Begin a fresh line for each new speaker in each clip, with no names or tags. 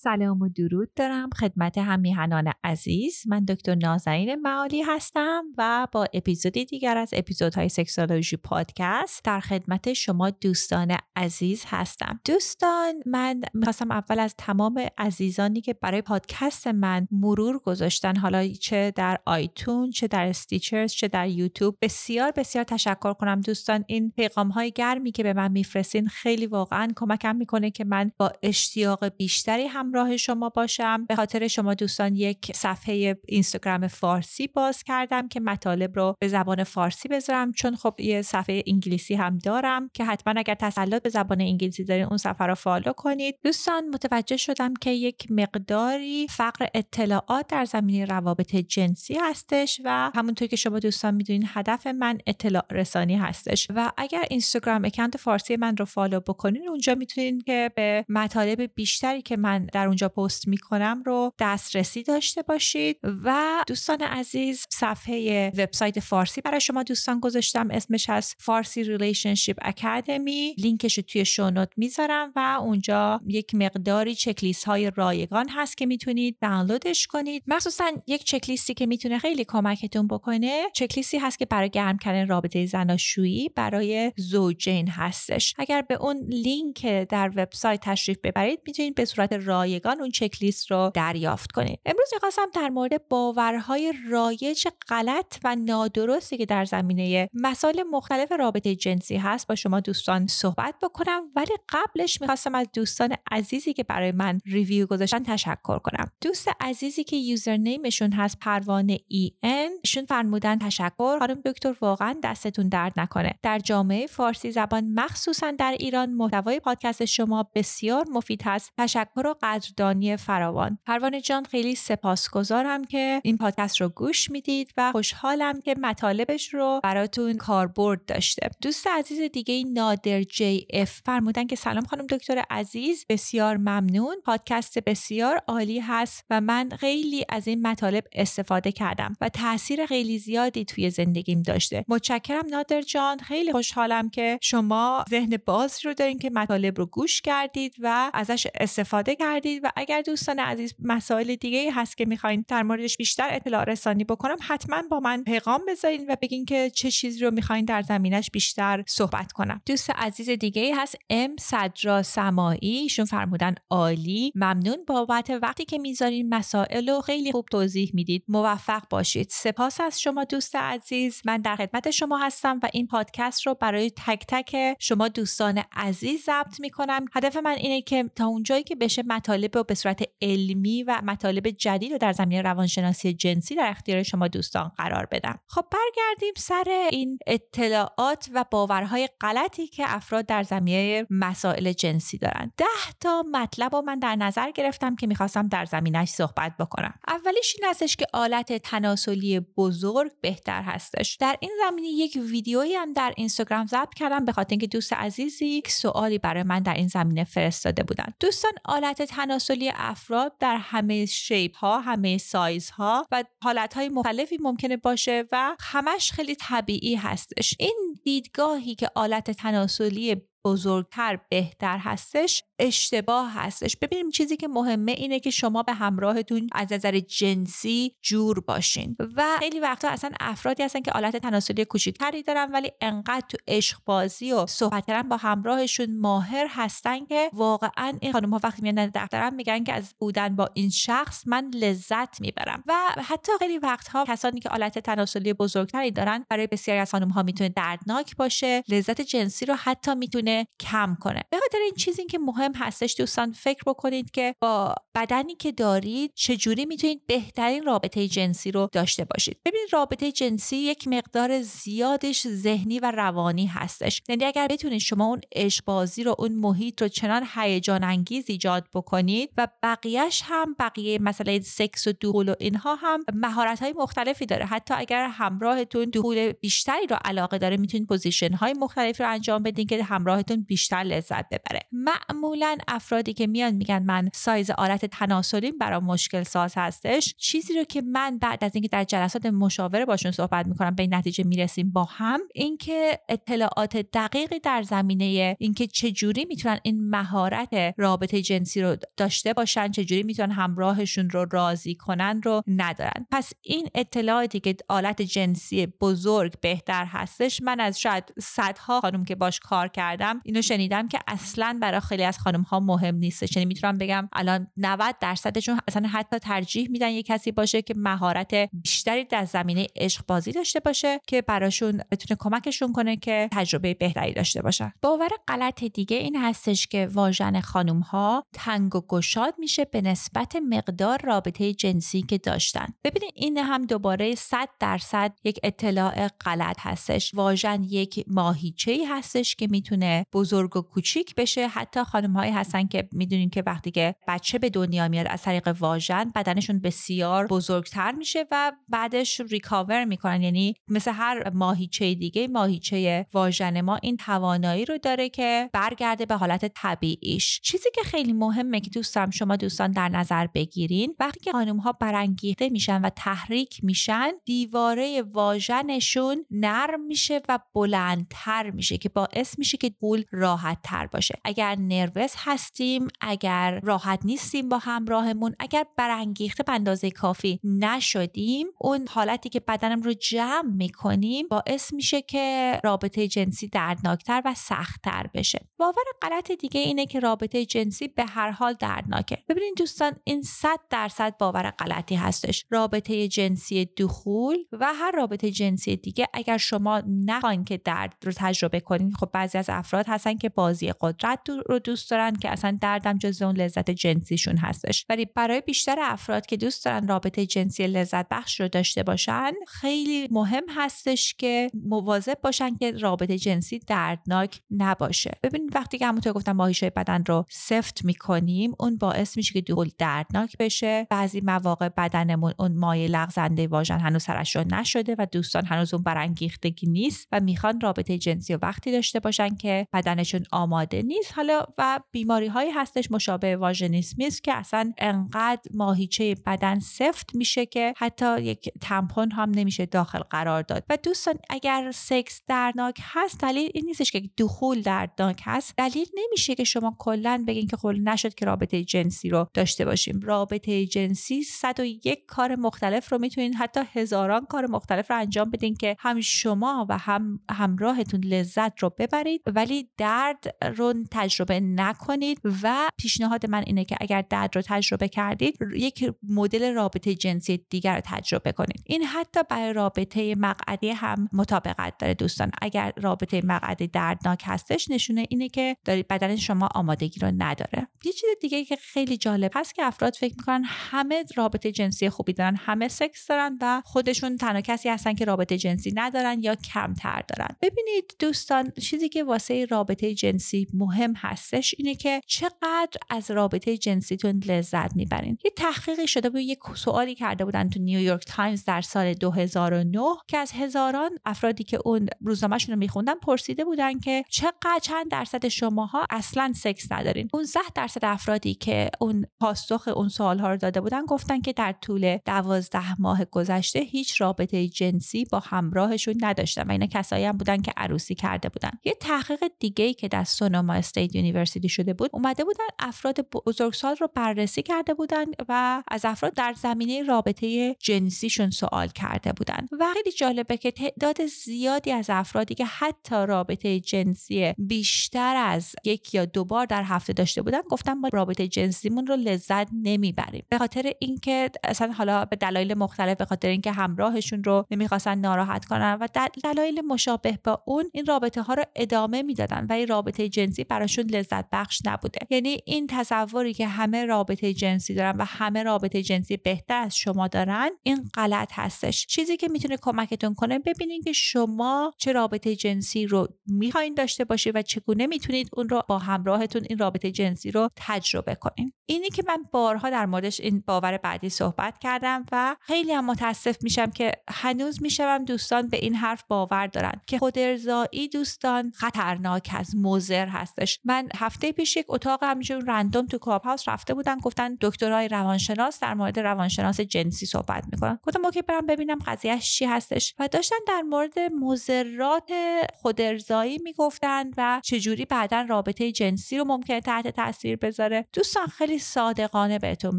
سلام و درود دارم خدمت هم‌میهنان عزیز. من دکتر نازنین معالی هستم و با اپیزودی دیگر از اپیزودهای Sexology Podcast در خدمت شما دوستان عزیز هستم. دوستان من می‌خواستم اول از تمام عزیزانی که برای پادکست من مرور گذاشتن حالا چه در iTunes چه در Stitcher چه در یوتیوب بسیار بسیار تشکر کنم. دوستان این پیغام های گرمی که به من میفرستین خیلی واقعا کمکم می‌کنه که من با اشتیاق بیشتری همراه همراه شما باشم. به خاطر شما دوستان یک صفحه اینستاگرام فارسی باز کردم که مطالب رو به زبان فارسی بذارم. چون خب یه صفحه انگلیسی هم دارم که حتما اگر تسلط به زبان انگلیسی دارین اون صفحه رو follow کنید. دوستان متوجه شدم که یک مقداری فقر اطلاعات در زمینه روابط جنسی هستش و همونطور که شما دوستان می‌دونین هدف من اطلاع رسانی هستش. و اگر اینستاگرام account فارسی من رو follow بکنین اونجا می‌تونین که به مطالب بیشتری که من در اونجا پست می‌کنم رو دسترسی داشته باشید و دوستان عزیز صفحه وبسایت فارسی برای شما دوستان گذاشتم. اسمش هست فارسی relationship academy لینکش رو توی show note می‌ذارم و اونجا یک مقداری چکلیست های رایگان هست که می‌تونید دانلودش کنید. مخصوصا یک چکلیستی که می‌تونه خیلی کمکتون بکنه چکلیستی هست که برای گرم کردن رابطه زناشویی برای زوجین هستش. اگر به اون لینک در وبسایت تشریف ببرید می‌تونید به صورت رایگان رایگان اون چک لیست رو دریافت کنید امروز می‌خواستم در مورد باورهای رایج غلط و نادرستی که در زمینه مسائل مختلف رابطه جنسی هست با شما دوستان صحبت بکنم ولی قبلش می‌خواستم از دوستان عزیزی که برای من review گذاشتن تشکر کنم. دوست عزیزی که username شون هست پروانه ای ان هستشون فرمودن تشکر خانم دکتر واقعا دستتون درد نکنه. در جامعه فارسی زبان مخصوصا در ایران محتوای پادکست شما بسیار مفید هست. تشکر و قدردانی فراوان. پروانه جان خیلی سپاسگزارم که این پادکست رو گوش می‌دید و خوشحالم که مطالبش رو براتون کاربرد داشته. دوست عزیز دیگه نادر GF فرمودن که سلام خانم دکتر عزیز بسیار ممنون. پادکست بسیار عالی هست و من خیلی از این مطالب استفاده کردم و تاثیر خیلی زیادی توی زندگیم داشته. متشکرم نادر جان. خیلی خوشحالم که شما ذهن باز رو دارین که مطالب رو گوش کردید و ازش استفاده کردید. و اگر دوستان عزیز مسائل دیگه هست که می‌خواین در موردش بیشتر اطلاع رسانی بکنم حتما با من پیغام بذارین و بگین که چه چیزی رو می‌خواین در زمینش بیشتر صحبت کنم. دوست عزیز دیگه هست ام صدرا سمایی ایشون فرمودن عالی. ممنون بابت وقتی که می‌ذارین مسائل رو خیلی خوب توضیح می‌دید. موفق باشید. سپاس از شما دوست عزیز. من در خدمت شما هستم و این پادکست رو برای تک تک شما دوستان عزیز ضبط می‌کنم. هدف من اینه که تا اونجایی که بشه مطالب مطالب به صورت علمی و مطالب جدید رو در زمینه روانشناسی جنسی در اختیار شما دوستان قرار بدم. خب برگردیم سر این اطلاعات و باورهای غلطی که افراد در زمینه مسائل جنسی دارن. ده تا مطلب رو من در نظر گرفتم که می‌خواستم در زمینش صحبت بکنم. اولیش این هستش که آلت تناسلی بزرگ بهتر هستش. در این زمینه یک ویدیویی هم در اینستاگرام ضبط کردم به خاطر اینکه دوست عزیزی یک سوالی برای من در این زمینه فرستاده بودن. دوستان آلت تناسلی افراد در همه شیپ ها همه سایز ها و حالت های مختلفی ممکنه باشه و همش خیلی طبیعی هستش. این دیدگاهی که آلت تناسلی بزرگتر بهتر هستش اشتباه هستش. ببینیم چیزی که مهمه اینه که شما به همراهتون از نظر جنسی جور باشین. و خیلی وقتا اصلا افرادی هستن که آلت تناسلی کوچیکتری دارن ولی انقدر تو عشق بازی و صحبت کردن با همراهشون ماهر هستن که واقعا این خانم ها وقتی میان دفترم میگن که از بودن با این شخص من لذت می‌برم. و حتی خیلی وقتها کسانی که آلت تناسلی بزرگتری دارن برای بسیاری از خانم ها می‌تونه دردناک باشه لذت جنسی رو حتی می‌تونه می‌تونه کم کنه. به خاطر این چیزی که مهم هستش دوستان فکر بکنید که با بدنی که دارید چجوری می‌تونید بهترین رابطه جنسی رو داشته باشید. ببینید رابطه جنسی یک مقدار زیادش ذهنی و روانی هستش. یعنی اگر بتونید شما اون عشق رو اون محیط رو چنان هیجان انگیز ایجاد بکنید و بقیهش هم بقیه مثلا سکس و دخول و اینها هم مهارت های مختلفی داره. حتی اگر همراهتون دخول بیشتری رو علاقه داره می‌تونید position های مختلفی رو انجام بدین که همراهتون بیشتر لذت ببره. معمولا افرادی که میان میگن من سایز آلت تناسلیم برام مشکل ساز هستش چیزی رو که من بعد از اینکه در جلسات مشاوره باشون صحبت می‌کنم به نتیجه می‌رسیم با هم اینکه اطلاعات دقیقی در زمینه اینکه چه جوری می‌تونن این مهارت رابطه جنسی رو داشته باشن چه جوری می‌تونن همراهشون رو راضی کنن رو ندارن. پس این اطلاعاتی که آلت جنسی بزرگ بهتر هستش من از شاید صدها خانم که باش کار کردم اینو شنیدم که اصلا برای خیلی از خانم ها مهم نیستش. یعنی می‌تونم بگم الان 90 درصدشون اصلا حتی ترجیح میدن یه کسی باشه که مهارت بیشتری در زمینه عشق بازی داشته باشه که براشون بتونه کمکشون کنه که تجربه بهتری داشته باشن. باور غلط دیگه این هستش که واژن خانم ها تنگ و گشاد میشه به نسبت مقدار رابطه جنسی که داشتن. ببینید این هم دوباره 100 درصد یک اطلاع غلط هستش. واژن یک ماهیچه ای هستش که می‌تونه بزرگ و کوچیک بشه. حتی خانم هایی هستن که می‌دونین که وقتی که بچه به دنیا میاد از طریق واژن بدنشون بسیار بزرگتر میشه و بعدش ریکاور می‌کنن. یعنی مثل هر ماهیچه دیگه ماهیچه واژن ما این توانایی رو داره که برگرده به حالت طبیعیش. چیزی که خیلی مهمه که دوستم شما دوستان در نظر بگیرین وقتی که خانم ها برانگیخته میشن و تحریک میشن دیواره واژنشون نرم میشه و بلندتر میشه که باعث میشه که گول راحت تر باشه. اگر نروس هستیم اگر راحت نیستیم با همراهمون اگر برانگیخته به اندازه کافی نشدیم اون حالتی که بدنم رو جمع می‌کنیم باعث میشه که رابطه جنسی دردناکتر و سختتر بشه. باور غلط دیگه اینه که رابطه جنسی به هر حال دردناکه. ببینید دوستان این 100 درصد باور غلطی هستش. رابطه جنسی دخول و هر رابطه جنسی دیگه اگر شما نخواین که درد رو تجربه کنین خب بعضی از افراد هستن که بازی قدرت رو دوست دارن که اصلا دردم جز اون لذت جنسیشون هستش. ولی برای بیشتر افراد که دوست دارن رابطه جنسی لذت بخش رو داشته باشن خیلی مهم هستش که مواظب باشن که رابطه جنسی دردناک نباشه. ببینید وقتی که همونطور گفتم ماهیچه بدن رو سفت می‌کنیم اون باعث میشه که دخول دردناک بشه. بعضی مواقع بدنمون اون مایه لغزنده واژن هنوز سرش نشده و دوستان هنوز اون برانگیختگی نیست و می‌خوان رابطه جنسی و وقتی داشته باشن که بدنشون آماده نیست. حالا و بیماری هایی هستش مشابه واژنیسمیست که اصلا انقدر ماهیچه بدن سفت میشه که حتی یک تمپون هم نمیشه داخل قرار داد. و دوستان اگر سکس دردناک هست دلیل این نیستش که دخول دردناک هست. دلیل نمیشه که شما کلا بگین که خب نشد که رابطه جنسی رو داشته باشیم. رابطه جنسی 101 کار مختلف رو می‌تونین حتی هزاران کار مختلف رو انجام بدین که هم شما و هم همراهتون لذت رو ببرید. ولی درد رو تجربه نکنید و پیشنهاد من اینه که اگر درد رو تجربه کردید یک مدل رابطه جنسی دیگر رو تجربه کنید. این حتی برای رابطه مقعدی هم مطابقت داره دوستان. اگر رابطه مقعدی دردناک هستش نشونه اینه که دارید بدن شما آمادگی رو نداره. یه چیز دیگه که خیلی جالب هست که افراد فکر می‌کنن همه رابطه جنسی خوبی دارن همه سکس دارن و خودشون تنها کسی هستن که رابطه جنسی ندارن یا کمتر دارن. ببینید دوستان چیزی که واسه رابطه جنسی مهم هستش اینه که چقدر از رابطه جنسیتون لذت می‌برین. یه تحقیقی شده بود یک سوالی کرده بودن تو نیویورک تایمز در سال 2009 که از هزاران افرادی که اون روزنامهشون رو میخوندن پرسیده بودن که چقدر چند درصد شماها اصلا سکس ندارین. 15 درصد افرادی که اون پاسخ اون سوال ها رو داده بودن گفتن که در طول دوازده ماه گذشته هیچ رابطه جنسی با همراهشون نداشتن و اینا کسایی هم بودن که عروسی کرده بودن. یه تحقیق دیگه ای که در Sonoma State University شده بود اومده بودن افراد بزرگسال رو بررسی کرده بودن و از افراد در زمینه رابطه جنسیشون سوال کرده بودن. و خیلی جالبه که تعداد زیادی از افرادی که حتی رابطه جنسی بیشتر از یک یا دو بار در هفته داشته بودن گفتن ما رابطه جنسیمون رو لذت نمی‌بریم. به خاطر اینکه اصلا حالا به دلایل مختلف به خاطر اینکه همراهشون رو نمی‌خواستن ناراحت کنن و دلایل مشابه با اون این رابطه ها رو ادامه می‌دادن ولی رابطه جنسی براشون لذت بخش نبوده. یعنی این تصوری که همه رابطه جنسی دارن و همه رابطه جنسی بهتر از شما دارن این غلط هستش. چیزی که می‌تونه کمکتون کنه ببینید که شما چه رابطه جنسی رو می‌خواین داشته باشید و چگونه می‌تونید اون رو با همراهتون این رابطه جنسی رو تجربه کنین اینی که من بارها در موردش این باور بعدی صحبت کردم و خیلی هم متاسف میشم که هنوزم دوستان به این حرف باور دارن که خود ارضایی دوستان خطرناک هست مضر هستش. من هفته پیش یک اتاق همینجور random تو کلاب هاوس رفته بودن گفتن دکترای روانشناس در مورد روانشناس جنسی صحبت می‌کنن. گفتم okay برم ببینم قضیهش چی هستش. و داشتن در مورد مضرات خود ارزایی می‌گفتن و چجوری بعدا رابطه جنسی رو ممکنه تحت تاثیر بذاره. دوستان خیلی صادقانه بهتون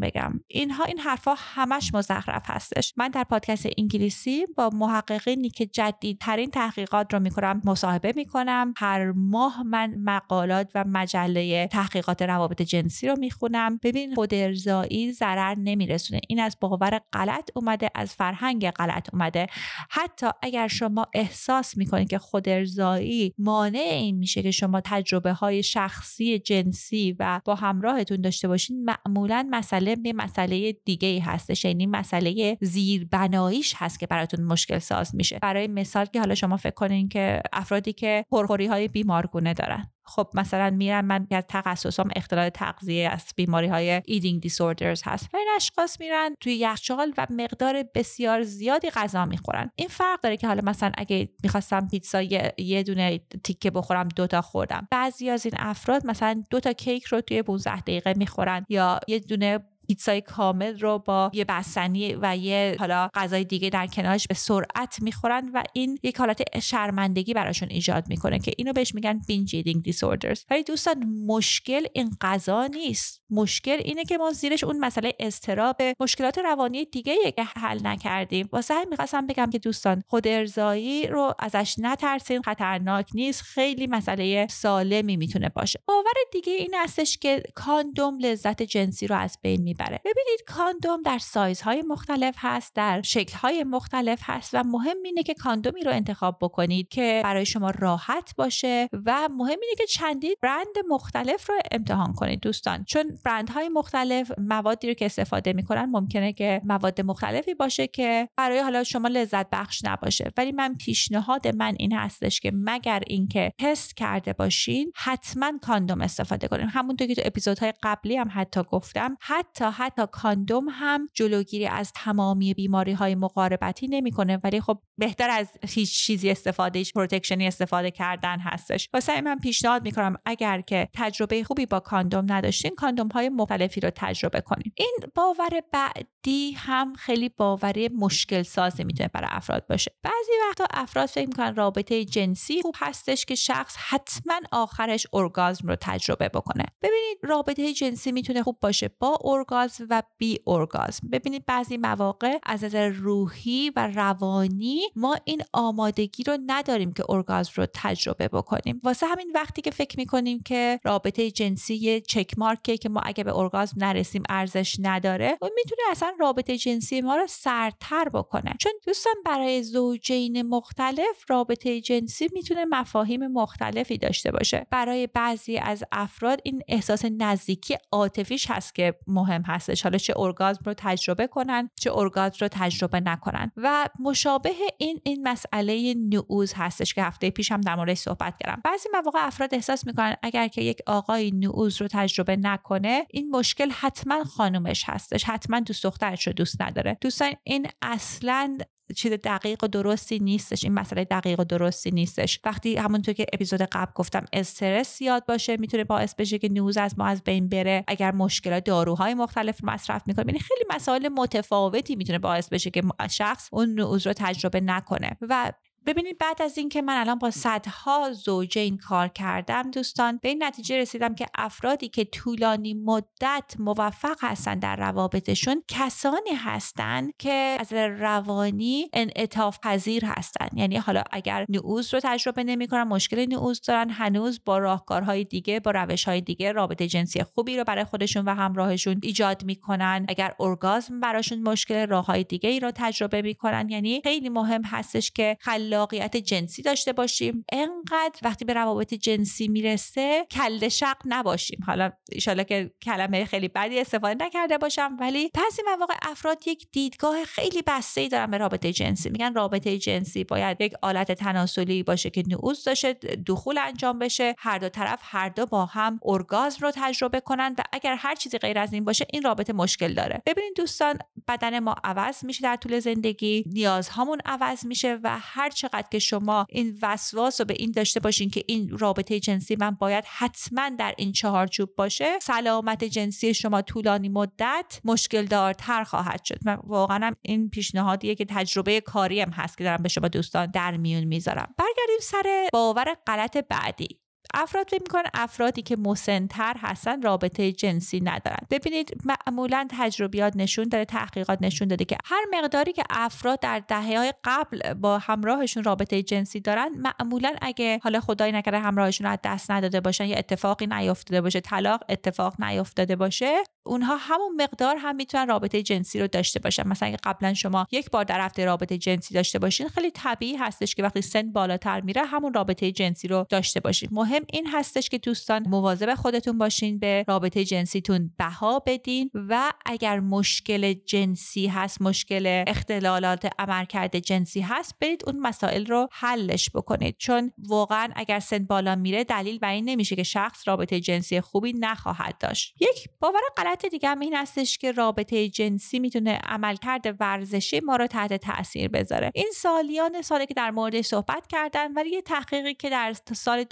بگم. اینها این حرفها همش مزخرف هستش. من در پادکست انگلیسی با محققینی که جدیدترین تحقیقات رو می‌کنم مصاحبه می‌کنم. هر ماه من مقالات و مجله تحقیقات روابط جنسی رو می‌خونم. ببین خود ارزایی ضرر نمیرسونه. این از باور غلط اومده از فرهنگ غلط اومده. حتی اگر شما احساس می‌کنید که خود ارزایی مانع این میشه که شما تجربه های شخصی جنسی و با همراهتون داشته باشین معمولا مسئله به مسئله دیگه ای هستش یعنی مسئله زیربناییش هست که براتون مشکل ساز میشه. برای مثال که حالا شما فکر کنین که افرادی که پرخوری های بیمارگونه دارن. خب مثلا میرن من از تخصصم اختلال تغذیه از بیماری های ایدینگ دیسوردرز هست. و این اشخاص میرن توی یخچال و مقدار بسیار زیادی غذا می‌خورن. این فرق داره که حالا مثلا اگه می‌خواستم پیتزا یه, دونه تیکه بخورم دوتا خوردم. بعضی از این افراد مثلا دوتا کیک رو توی 15 دقیقه می‌خورن یا یه دونه پیتزای کامل رو با یه بستنی و یه حالا غذای دیگه در کنارش به سرعت می‌خورن و این یک حالت شرمندگی براشون ایجاد می‌کنه که اینو بهش میگن binge eating disorders ولی دوستان مشکل این غذا نیست. مشکل اینه که ما زیرش اون مسئله اضطراب مشکلات روانی دیگه که حل نکردیم. واسه همین می‌خواستم بگم که دوستان خود ارضایی رو ازش نترسین خطرناک نیست. خیلی مسئله سالمی می‌تونه باشه. باور دیگه این هستش که کاندوم لذت جنسی رو از بین ببینید کاندوم در سایزهای مختلف هست در شکلهای مختلف هست و مهم اینه که کاندومی رو انتخاب بکنید که برای شما راحت باشه و مهم اینه که چندین برند مختلف رو امتحان کنید دوستان. چون برندهای مختلف موادی رو که استفاده می‌کنن ممکنه که مواد مختلفی باشه که برای حالا شما لذت بخش نباشه. ولی من پیشنهاد من این هستش که مگر اینکه تست کرده باشین حتما کاندوم استفاده کنید همونطور که تو اپیزودهای قبلی هم حتی گفتم حتی حتی کاندوم هم جلوگیری از تمامی بیماری های مقاربتی نمی‌کنه. ولی خب بهتر از هیچ چیزی استفاده protection ی استفاده کردن هستش. واسه من پیشنهاد می‌کنم اگر که تجربه خوبی با کاندوم نداشتین کاندوم های مختلفی رو تجربه کنید این باور بعدی هم خیلی باوری مشکل سازی می‌تونه برای افراد باشه. بعضی وقتا افراد فکر می‌کنن رابطه جنسی خوب هستش که شخص حتما آخرش ارگازم رو تجربه بکنه. ببینید رابطه جنسی می‌تونه خوب باشه با ارگازم و بی ارگازم ببینید بعضی مواقع از نظر روحی و روانی ما این آمادگی رو نداریم که ارگازم رو تجربه بکنیم. واسه همین وقتی که فکر می‌کنیم که رابطه جنسی چک مارکه که ما اگه به ارگازم نرسیم ارزش نداره و می‌تونه اصلا رابطه جنسی ما رو سرتر بکنه. چون دوستان برای زوجین مختلف رابطه جنسی می‌تونه مفاهیم مختلفی داشته باشه. برای بعضی از افراد این احساس نزدیکی عاطفیش هست که مهم هستش حالا چه ارگازم رو تجربه کنن چه ارگازم رو تجربه نکنن. و مشابه این این مسئله نعوز هستش که هفته پیشم در موردش صحبت کردم. بعضی مواقع افراد احساس می‌کنن اگر که یک آقای نعوز رو تجربه نکنه این مشکل حتما خانومش هستش. حتما دوست دخترش رو دوست نداره. دوستان این اصلا چیز دقیق و درستی نیستش این مسئله دقیق و درستی نیستش. وقتی همونطور که اپیزود قبل گفتم استرس زیاد باشه می‌تونه باعث بشه که نوز از ما از بین بره. اگر مشکلات داروهای مختلف مصرف می‌کنه یعنی خیلی مسائل متفاوتی می‌تونه باعث بشه که شخص اون نوز رو تجربه نکنه. و ببینید بعد از اینکه من الان با صدها زوجین کار کردم دوستان به این نتیجه رسیدم که افرادی که طولانی مدت موفق هستن در روابطشون کسانی هستند که از روانی انعطاف پذیر هستن. یعنی حالا اگر نعوز رو تجربه نمی‌کنن مشکل نعوز دارن هنوز با راهکارهای دیگه با روشهای دیگه رابطه جنسی خوبی رو برای خودشون و همراهشون ایجاد می‌کنن. اگر ارگازم براشون مشکل راههای دیگه ای رو تجربه می‌کنن. یعنی خیلی مهم هستش که خل خلاقیت جنسی داشته باشیم. انقدر وقتی به روابط جنسی می‌رسه کل شق نباشیم. حالا ایشالا که کلمه خیلی بدی استفاده نکرده باشم ولی بعضی مواقع افراد یک دیدگاه خیلی بسته ای دارن به رابطه جنسی. میگن رابطه جنسی باید یک آلت تناسلی باشه که نعوز داشته دخول انجام بشه. هر دو طرف هر دو با هم ارگازم رو تجربه کنن و اگر هر چیزی غیر از این باشه این رابطه مشکل داره. ببینید دوستان بدن ما عوض میشه در طول زندگی نیازهامون عوض میشه و هر چقدر که شما این وسواس رو به این داشته باشین که این رابطه جنسی من باید حتما در این چهارچوب باشه سلامت جنسی شما طولانی مدت مشکل دارتر خواهد شد. من واقعا این پیشنهادیه که تجربه کاری هم هست که دارم به شما دوستان در میون می‌ذارم. برگردیم سر باور غلط بعدی. افراد فکر می‌کنن افرادی که مسنتر هستن رابطه جنسی ندارن. ببینید معمولا تجربیات نشون داده تحقیقات نشون داده که هر مقداری که افراد در دهه های قبل با همراهشون رابطه جنسی دارن معمولا اگه حالا خدای نکرده همراهشون از دست نداده باشن یا اتفاقی نیافتاده باشه طلاق اتفاق نیافتاده باشه اونها همون مقدار هم می‌تونن رابطه جنسی رو داشته باشن. مثلا اگه قبلا شما یک بار در هفته رابطه جنسی داشته باشین خیلی طبیعی هستش که وقتی سن بالاتر میره همون رابطه جنسی رو داشته باشین. مهم این هستش که دوستان مواظب خودتون باشین به رابطه جنسیتون بها بدین و اگر مشکل جنسی هست مشکل اختلالات عملکرد جنسی هست برید اون مسائل رو حلش بکنید. چون واقعا اگر سن بالا میره دلیل بر این نمیشه که شخص رابطه جنسی خوبی نخواهد داشت. یک باور غلط دیگه هم این هستش که رابطه جنسی می‌تونه عملکرد ورزشی ما رو تحت تاثیر بذاره. این سالیان سالی که در موردش صحبت کردن ولی یه تحقیقی که در سال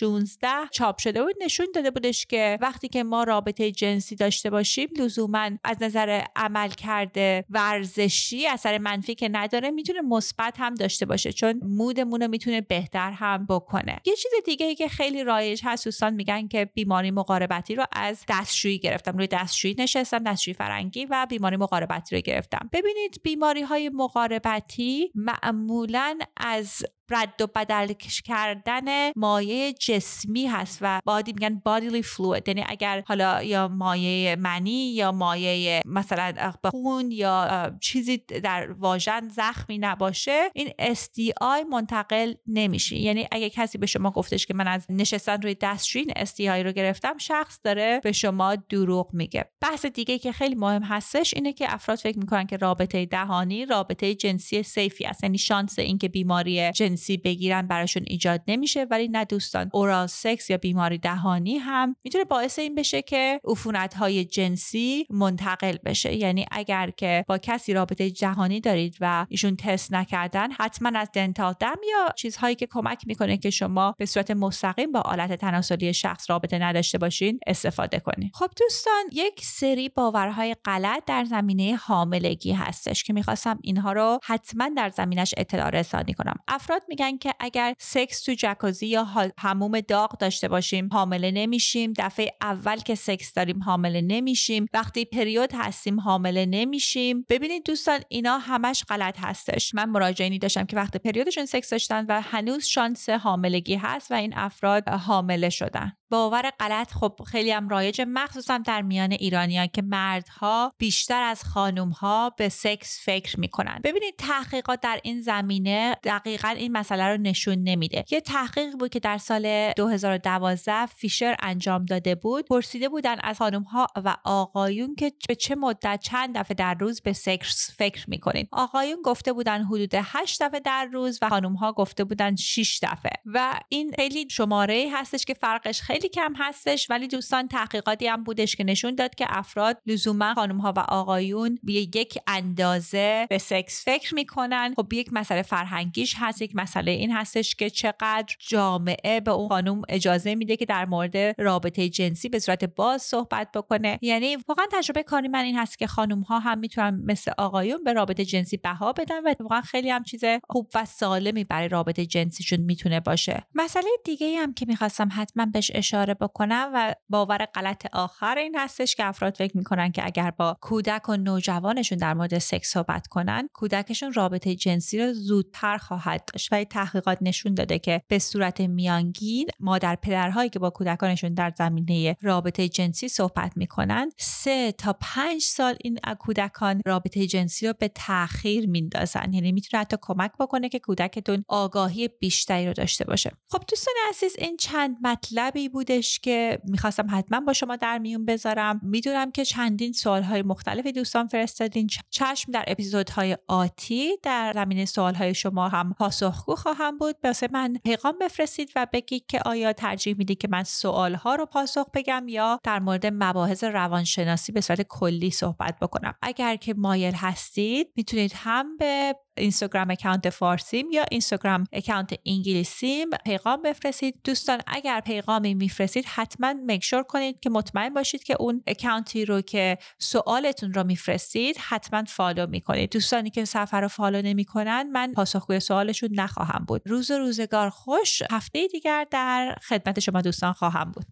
2016 چاپ شده بود. نشون داده بودش که وقتی که ما رابطه جنسی داشته باشیم لزوما از نظر عملکرد ورزشی اثر منفی که نداره می‌تونه مثبت هم داشته باشه چون مودمون رو می‌تونه بهتر هم بکنه. یه چیز دیگه ای که خیلی رایج هست دوستان میگن که بیماری مقاربتی رو از دستشویی گرفتم. روی دستشویی نشستم دستشویی فرنگی و بیماری مقاربتی رو گرفتم. ببینید بیماری های مقاربتی معمولا از رد و بدل کردن مایه جسمی هست و بادی میگن bodily fluid. یعنی اگر حالا یا مایه منی یا مایه مثلا خون یا چیزی در واژن زخمی نباشه این STI منتقل نمیشه. یعنی اگه کسی به شما گفتش که من از نشستن روی دستشویی STI رو گرفتم شخص داره به شما دروغ میگه. بحث دیگه که خیلی مهم هستش اینه که افراد فکر می‌کنن که رابطه دهانی رابطه جنسی سیفی است. یعنی شانس اینکه بیماری جنسی جنسی بگیرن براشون ایجاد نمیشه ولی نه دوستان. اورال سکس یا بیماری دهانی هم می‌تونه باعث این بشه که عفونت های جنسی منتقل بشه. یعنی اگر که با کسی رابطه جهانی دارید و ایشون تست نکردن حتما از دنتال دم یا چیزهایی که کمک می‌کنه که شما به صورت مستقیم با آلت تناسلی شخص رابطه نداشته باشین استفاده کنید خب دوستان یک سری باورهای غلط در زمینه حاملگی هستش که می‌خواستم اینها رو حتما در زمینش اطلاع رسانی کنم. افراد میگن که اگر سکس تو جکوزی یا حموم داغ داشته باشیم حامله نمیشیم. دفعه اول که سکس داریم حامله نمیشیم. وقتی پریود هستیم حامله نمیشیم. ببینید دوستان اینا همش غلط هستش. من مراجعینی داشتم که وقتی پریودشون سکس داشتن و هنوز شانس حاملگی هست و این افراد حامله شدن. باور غلط. خب خیلی هم رایج مخصوصا در میان ایرانیان که مردها بیشتر از خانومها به سکس فکر می‌کنن. ببینید تحقیقات در این زمینه دقیقا این مسئله رو نشون نمیده. یه تحقیق بود که در سال 2012 فیشر انجام داده بود. پرسیده بودن از خانومها و آقایون که به چه مدت چند دفعه در روز به سکس فکر می‌کنید آقایون گفته بودن حدود 8 دفعه در روز و خانومها گفته بودن 6 دفعه. و این خیلی شماره هستش که فرقش خیلی خیلی کم هستش ولی دوستان تحقیقاتی هم بودش که نشون داد که افراد لزوما خانم ها و آقایون به یک اندازه به سکس فکر می‌کنن. خب یک مسئله فرهنگیش هست یک مسئله این هستش که چقدر جامعه به اون خانم اجازه میده که در مورد رابطه جنسی به صورت باز صحبت بکنه. یعنی واقعا تجربه کاری من این هست که خانم ها هم می‌تونن مثل آقایون به رابطه جنسی بها بدن و واقعا خیلی هم چیز خوب و سالمی برای رابطه جنسیشون می‌تونه باشه. مسئله دیگه هم که می‌خواستم حتما بهش اشاره بکنم و باور غلط آخر این هستش که افراد فکر می‌کنن که اگر با کودک و نوجوانشون در مورد سکس صحبت کنن کودکشون رابطه جنسی رو زودتر خواهد داشت. و تحقیقات نشون داده که به صورت میانگین مادر پدرهایی که با کودکانشون در زمینه رابطه جنسی صحبت می‌کنن سه تا پنج سال این کودکان رابطه جنسی رو به تاخیر میندازن. یعنی می‌تونه حتی کمک بکنه که کودکتون آگاهی بیشتری رو داشته باشه. خب دوستان عزیز این چند مطلبی بودش که می‌خواستم حتما با شما در میون بذارم. می‌دونم که چندین سوالهای مختلفی دوستان فرستادین. چشم در اپیزودهای آتی در زمینه سوالهای شما هم پاسخگو خواهم بود. واسه من پیغام بفرستید و بگید که آیا ترجیح می‌دید که من سوالها رو پاسخ بگم یا در مورد مباحث روانشناسی به صورت کلی صحبت بکنم. اگر که مایل هستید می‌تونید هم به اینستاگرام اکانت فارسیم یا اینستاگرام اکانت انگلیسیم پیغام بفرستید. دوستان اگر پیغامی میفرستید حتما make sure کنید که مطمئن باشید که اون اکانتی رو که سوالتون رو میفرستید حتما follow می‌کنید. دوستانی که صفحه رو follow نمی‌کنن من پاسخگوی سوالشون نخواهم بود. روز روزگار خوش. هفته دیگر در خدمت شما دوستان خواهم بود.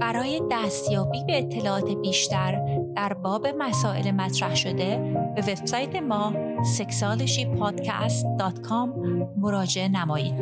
برای دستیابی به اطلاعات بیشتر در باب مسائل مطرح شده به وبسایت ما sexualshypodcast.com مراجعه نمایید.